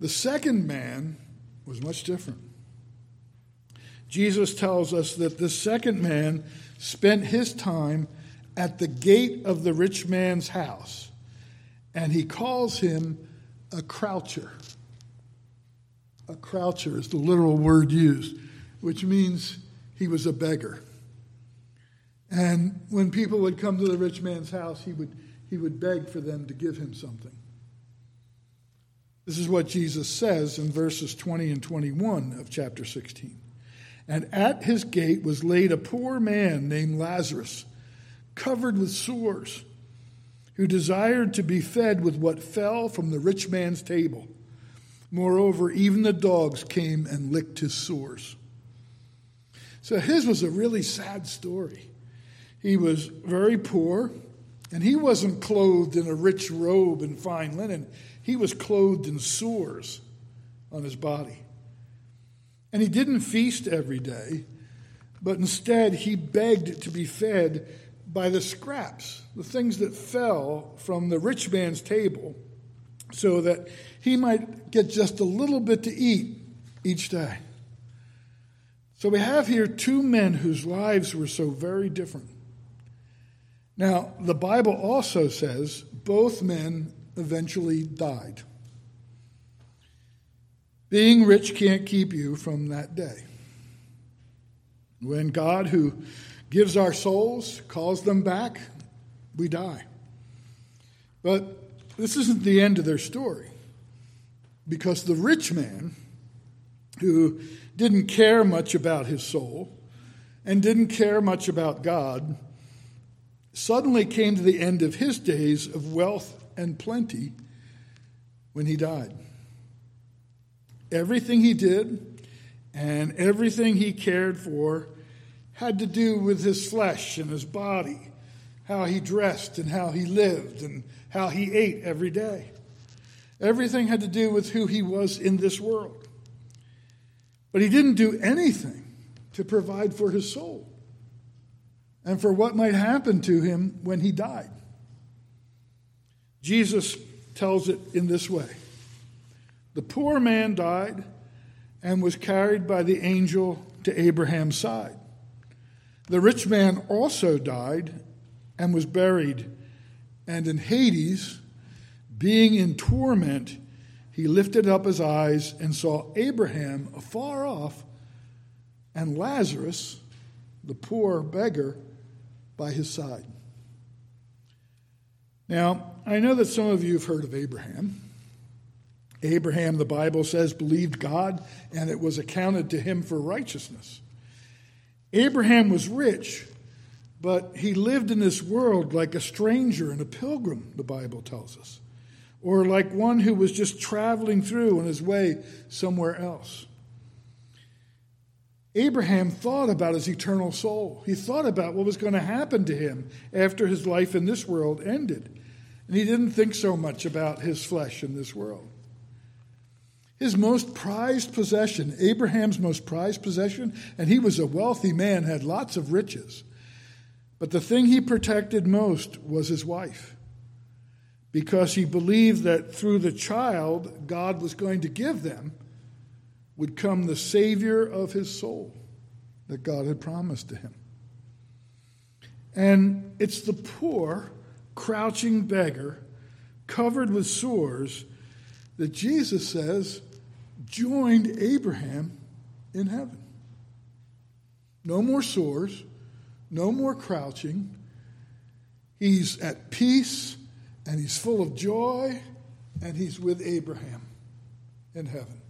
The second man was much different. Jesus tells us that the second man spent his time at the gate of the rich man's house, and he calls him a croucher. A croucher is the literal word used, which means he was a beggar. And when people would come to the rich man's house, he would, he would beg for them to give him something. This is what Jesus says in verses 20 and 21 of chapter 16. And at his gate was laid a poor man named Lazarus, covered with sores, who desired to be fed with what fell from the rich man's table. Moreover, even the dogs came and licked his sores. So his was a really sad story. He was very poor, and he wasn't clothed in a rich robe and fine linen. He was clothed in sores on his body. And he didn't feast every day, but instead he begged to be fed by the scraps, the things that fell from the rich man's table, so that he might get just a little bit to eat each day. So we have here two men whose lives were so very different. Now, the Bible also says both men eventually died. Being rich can't keep you from that day. When God, who gives our souls, calls them back, we die. But this isn't the end of their story. Because the rich man, who didn't care much about his soul and didn't care much about God, suddenly came to the end of his days of wealth and plenty when he died. Everything he did and everything he cared for had to do with his flesh and his body, how he dressed and how he lived and how he ate every day. Everything had to do with who he was in this world. But he didn't do anything to provide for his soul and for what might happen to him when he died. Jesus tells it in this way The poor man died and was carried by the angel to Abraham's side. The rich man also died and was buried, and in Hades, being in torment, he lifted up his eyes and saw Abraham afar off and Lazarus, the poor beggar, by his side. Now, I know that some of you have heard of Abraham. Abraham, the Bible says, believed God and it was accounted to him for righteousness. Abraham was rich, but he lived in this world like a stranger and a pilgrim, the Bible tells us, or like one who was just traveling through on his way somewhere else. Abraham thought about his eternal soul. He thought about what was going to happen to him after his life in this world ended. And he didn't think so much about his flesh in this world. His most prized possession, Abraham's most prized possession, and he was a wealthy man, had lots of riches. But the thing he protected most was his wife, because he believed that through the child God was going to give them would come the Savior of his soul that God had promised to him. And it's the poor, crouching beggar, covered with sores, that Jesus says joined Abraham in heaven. No more sores, no more crouching. He's at peace and he's full of joy and he's with Abraham in heaven.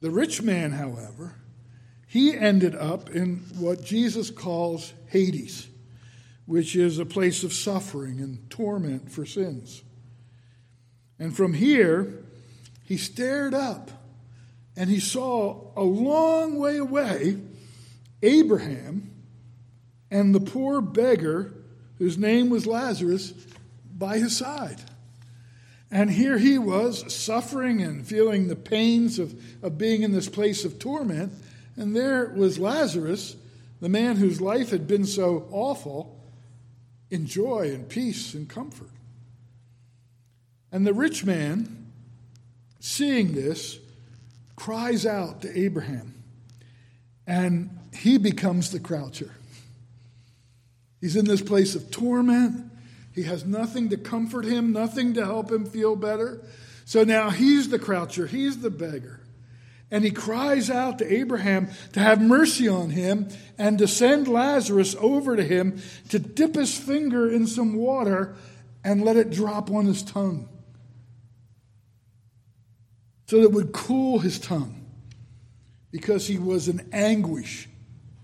The rich man, however, he ended up in what Jesus calls Hades, which is a place of suffering and torment for sins. And from here, he stared up and he saw a long way away Abraham and the poor beggar whose name was Lazarus by his side. And here he was, suffering and feeling the pains of, of being in this place of torment. And there was Lazarus, the man whose life had been so awful, in joy and peace and comfort. And the rich man, seeing this, cries out to Abraham, and he becomes the croucher. He's in this place of torment. He has nothing to comfort him, nothing to help him feel better. So now he's the croucher, he's the beggar. And he cries out to Abraham to have mercy on him and to send Lazarus over to him to dip his finger in some water and let it drop on his tongue so that it would cool his tongue because he was in anguish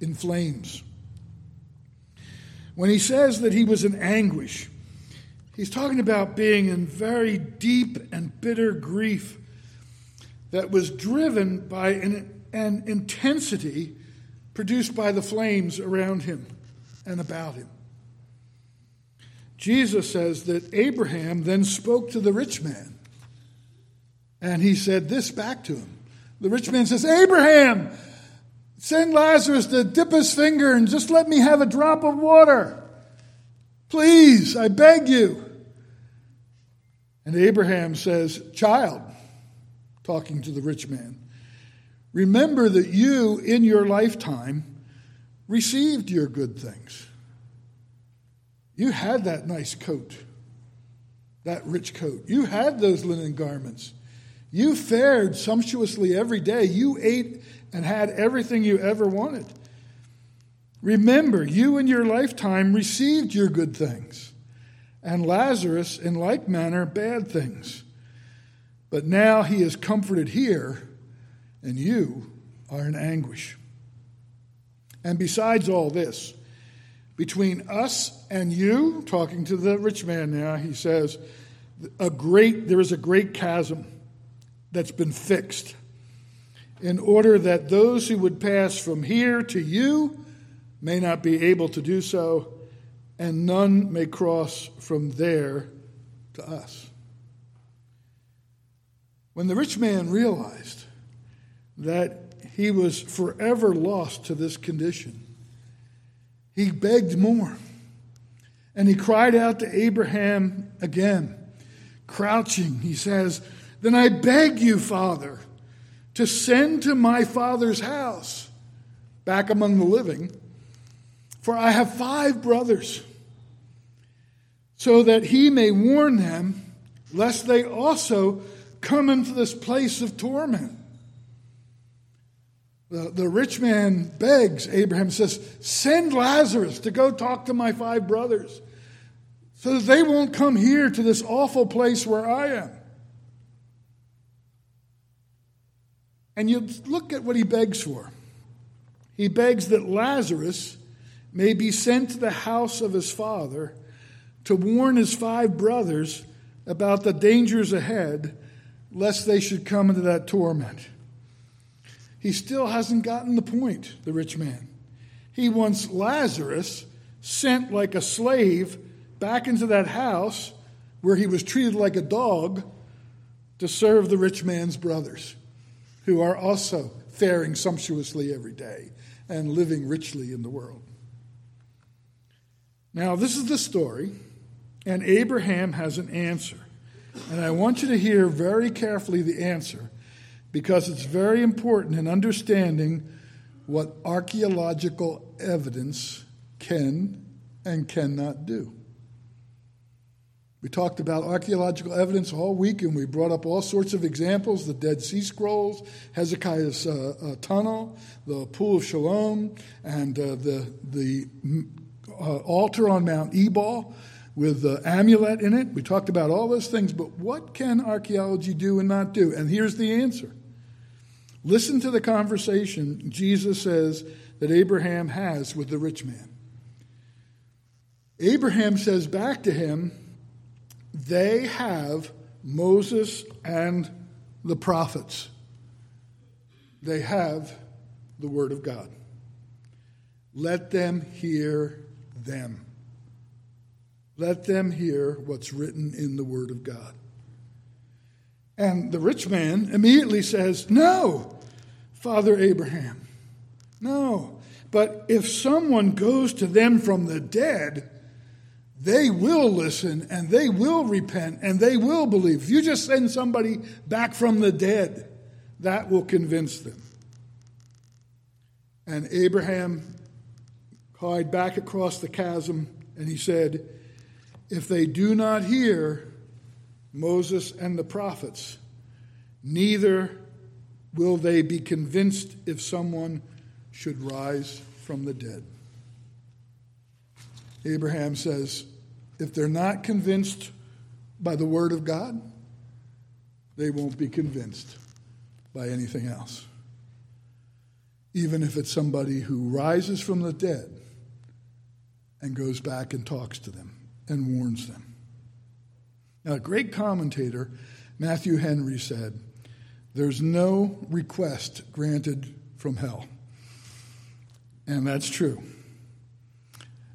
in flames. When he says that he was in anguish, he's talking about being in very deep and bitter grief that was driven by an, an intensity produced by the flames around him and about him. Jesus says that Abraham then spoke to the rich man, and he said this back to him. The rich man says, Abraham, send Lazarus to dip his finger and just let me have a drop of water. Please, I beg you. And Abraham says, Child, talking to the rich man. Remember that you, in your lifetime, received your good things. You had that nice coat, that rich coat. You had those linen garments. You fared sumptuously every day. You ate and had everything you ever wanted. Remember, you in your lifetime received your good things, and Lazarus, in like manner, bad things. But now he is comforted here, and you are in anguish. And besides all this, between us and you, talking to the rich man now, he says, a great, there is a great chasm that's been fixed in order that those who would pass from here to you may not be able to do so, and none may cross from there to us. When the rich man realized that he was forever lost to this condition, he begged more. And he cried out to Abraham again, crouching. He says, Then I beg you, Father, to send to my father's house, back among the living, for I have five brothers, so that he may warn them, lest they also come into this place of torment. The, the rich man begs, Abraham says, Send Lazarus to go talk to my five brothers so that they won't come here to this awful place where I am. And you look at what he begs for. He begs that Lazarus may be sent to the house of his father to warn his five brothers about the dangers ahead lest they should come into that torment. He still hasn't gotten the point, the rich man. He wants Lazarus sent like a slave back into that house where he was treated like a dog to serve the rich man's brothers, who are also faring sumptuously every day and living richly in the world. Now, this is the story, and Abraham has an answer. And I want you to hear very carefully the answer because it's very important in understanding what archaeological evidence can and cannot do. We talked about archaeological evidence all week, and we brought up all sorts of examples the Dead Sea Scrolls, Hezekiah's uh, uh, tunnel, the Pool of Siloam, and uh, the, the uh, altar on Mount Ebal with the amulet in it. We talked about all those things, but what can archaeology do and not do? And here's the answer. Listen to the conversation Jesus says that Abraham has with the rich man. Abraham says back to him, They have Moses and the prophets. They have the Word of God. Let them hear them. Let them hear what's written in the Word of God. And the rich man immediately says, No, Father Abraham, no. But if someone goes to them from the dead, they will listen and they will repent and they will believe. If you just send somebody back from the dead, that will convince them. And Abraham cried back across the chasm and he said, If they do not hear Moses and the prophets, neither will they be convinced if someone should rise from the dead. Abraham says, if they're not convinced by the Word of God, they won't be convinced by anything else. Even if it's somebody who rises from the dead and goes back and talks to them and warns them. Now, a great commentator, Matthew Henry, said, There's no request granted from hell. And that's true.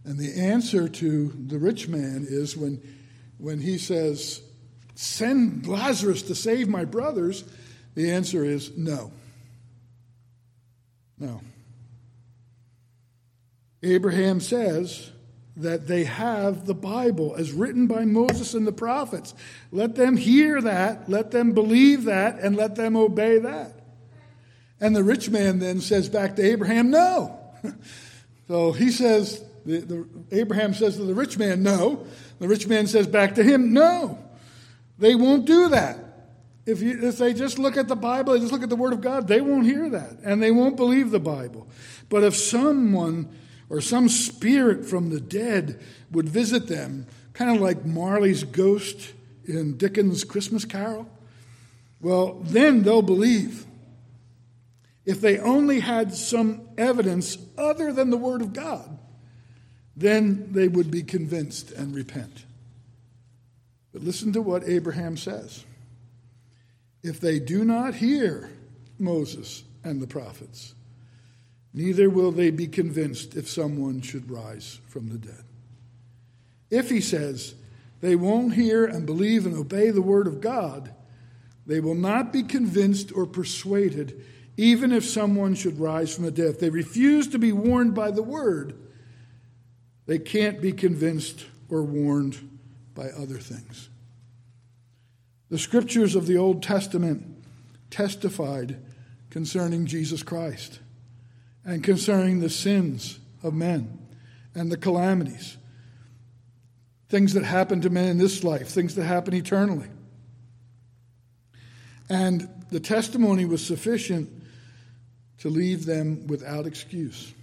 And the answer to the rich man is when, when he says, Send Lazarus to save my brothers, the answer is no. No. Abraham says that they have the Bible as written by Moses and the prophets. Let them hear that, let them believe that, and let them obey that. And the rich man then says back to Abraham, No. so he says, the, the, Abraham says to the rich man, No. The rich man says back to him, No. They won't do that. If, you, if they just look at the Bible, they just look at the Word of God, they won't hear that and they won't believe the Bible. But if someone or some spirit from the dead would visit them, kind of like Marley's ghost in Dickens' Christmas Carol, well, then they'll believe. If they only had some evidence other than the Word of God, then they would be convinced and repent. But listen to what Abraham says. If they do not hear Moses and the prophets, neither will they be convinced if someone should rise from the dead. If, he says, they won't hear and believe and obey the word of God, they will not be convinced or persuaded, even if someone should rise from the dead. They refuse to be warned by the word, they can't be convinced or warned by other things. The scriptures of the Old Testament testified concerning Jesus Christ and concerning the sins of men and the calamities, things that happen to men in this life, things that happen eternally. And the testimony was sufficient to leave them without excuse.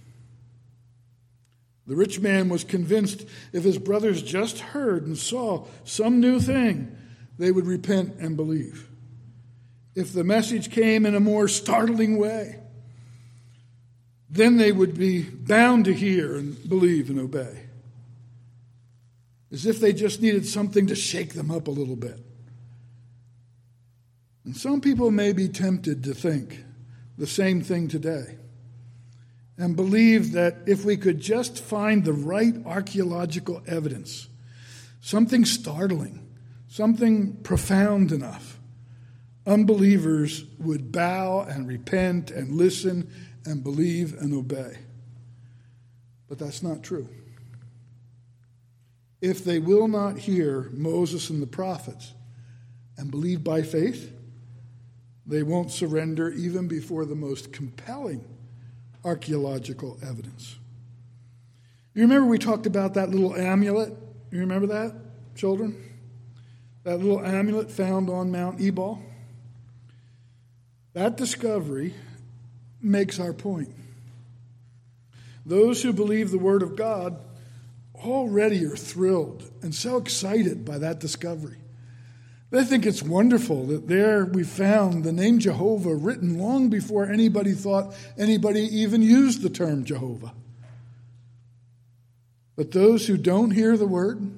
The rich man was convinced if his brothers just heard and saw some new thing, they would repent and believe. If the message came in a more startling way, then they would be bound to hear and believe and obey. As if they just needed something to shake them up a little bit. And some people may be tempted to think the same thing today and believe that if we could just find the right archaeological evidence, something startling, something profound enough, unbelievers would bow and repent and listen and believe and obey. But that's not true. If they will not hear Moses and the prophets and believe by faith, they won't surrender even before the most compelling archaeological evidence. You remember we talked about that little amulet? You remember that, children? That little amulet found on Mount Ebal? That discovery makes our point. Those who believe the Word of God already are thrilled and so excited by that discovery. They think it's wonderful that there we found the name Jehovah written long before anybody thought anybody even used the term Jehovah. But those who don't hear the word,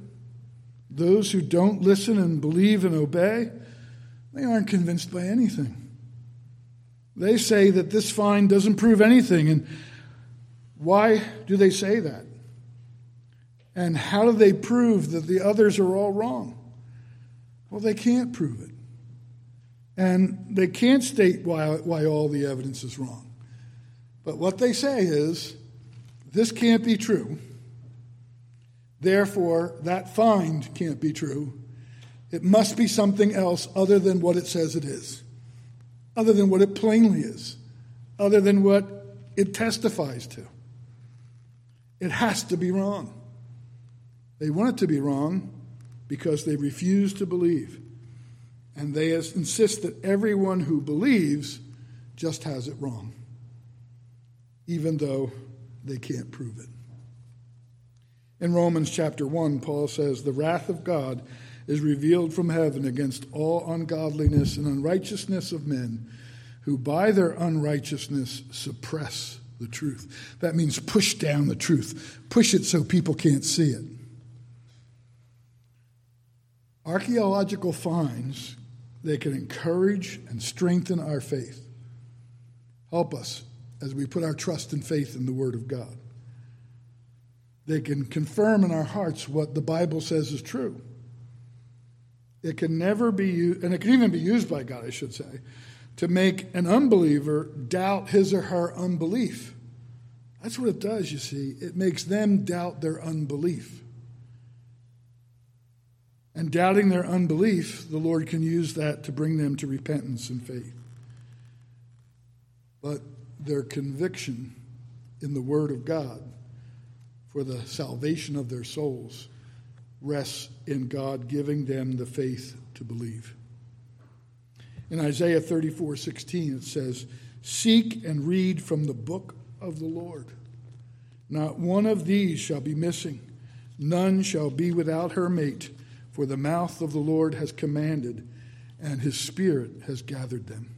those who don't listen and believe and obey, they aren't convinced by anything. They say that this find doesn't prove anything. And why do they say that? And how do they prove that the others are all wrong? Well, they can't prove it. And they can't state why, why all the evidence is wrong. But what they say is this can't be true. Therefore, that find can't be true. It must be something else other than what it says it is, other than what it plainly is, other than what it testifies to. It has to be wrong. They want it to be wrong because they refuse to believe. And they insist that everyone who believes just has it wrong, even though they can't prove it. In Romans chapter 1, Paul says, The wrath of God is revealed from heaven against all ungodliness and unrighteousness of men who by their unrighteousness suppress the truth. That means push down the truth, push it so people can't see it. Archaeological finds they can encourage and strengthen our faith. Help us as we put our trust and faith in the Word of God. They can confirm in our hearts what the Bible says is true. It can never be used, and it can even be used by God, I should say, to make an unbeliever doubt his or her unbelief. That's what it does, you see. It makes them doubt their unbelief. And doubting their unbelief, the Lord can use that to bring them to repentance and faith. But their conviction in the Word of God for the salvation of their souls rests in God giving them the faith to believe. In Isaiah 34 16, it says, Seek and read from the book of the Lord. Not one of these shall be missing, none shall be without her mate for the mouth of the Lord has commanded, and his spirit has gathered them.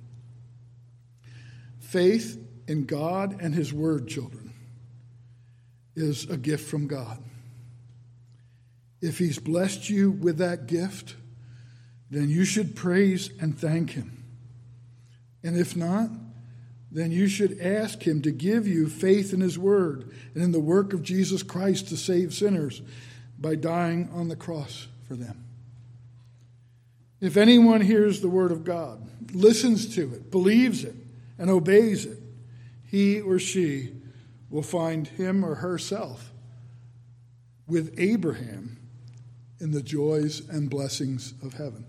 Faith in God and his word, children, is a gift from God. If he's blessed you with that gift, then you should praise and thank him. And if not, then you should ask him to give you faith in his word and in the work of Jesus Christ to save sinners by dying on the cross for them. If anyone hears the word of God, listens to it, believes it, and obeys it, he or she will find him or herself with Abraham in the joys and blessings of heaven.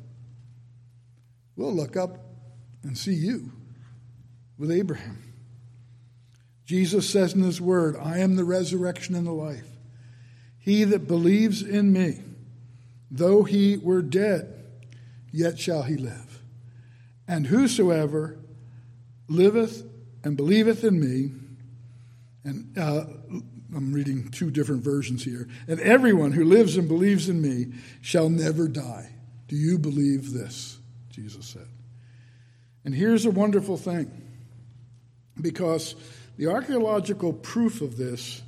We'll look up and see you with Abraham. Jesus says in his word, I am the resurrection and the life. He that believes in me, Though he were dead, yet shall he live. And whosoever liveth and believeth in me, and uh, I'm reading two different versions here, and everyone who lives and believes in me shall never die. Do you believe this? Jesus said. And here's a wonderful thing because the archaeological proof of this,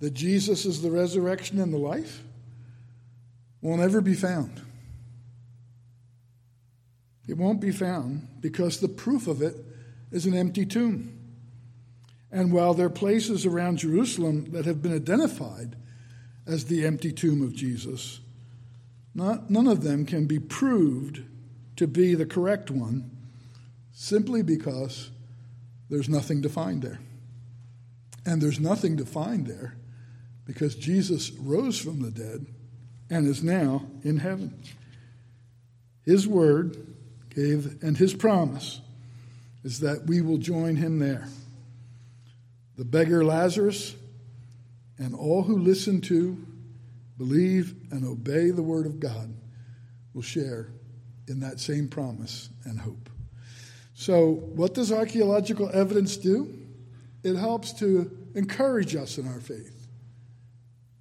that Jesus is the resurrection and the life, will never be found. It won't be found because the proof of it is an empty tomb. And while there are places around Jerusalem that have been identified as the empty tomb of Jesus, not, none of them can be proved to be the correct one simply because there's nothing to find there. And there's nothing to find there because Jesus rose from the dead and is now in heaven. His word gave, and his promise is that we will join him there. The beggar Lazarus and all who listen to, believe, and obey the word of God will share in that same promise and hope. So, what does archaeological evidence do? It helps to encourage us in our faith.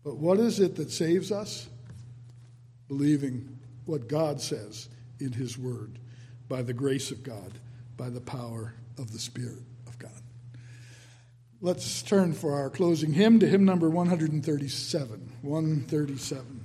But what is it that saves us? believing what God says in His Word by the grace of God, by the power of the Spirit. Let's turn for our closing hymn to hymn number 137. 137.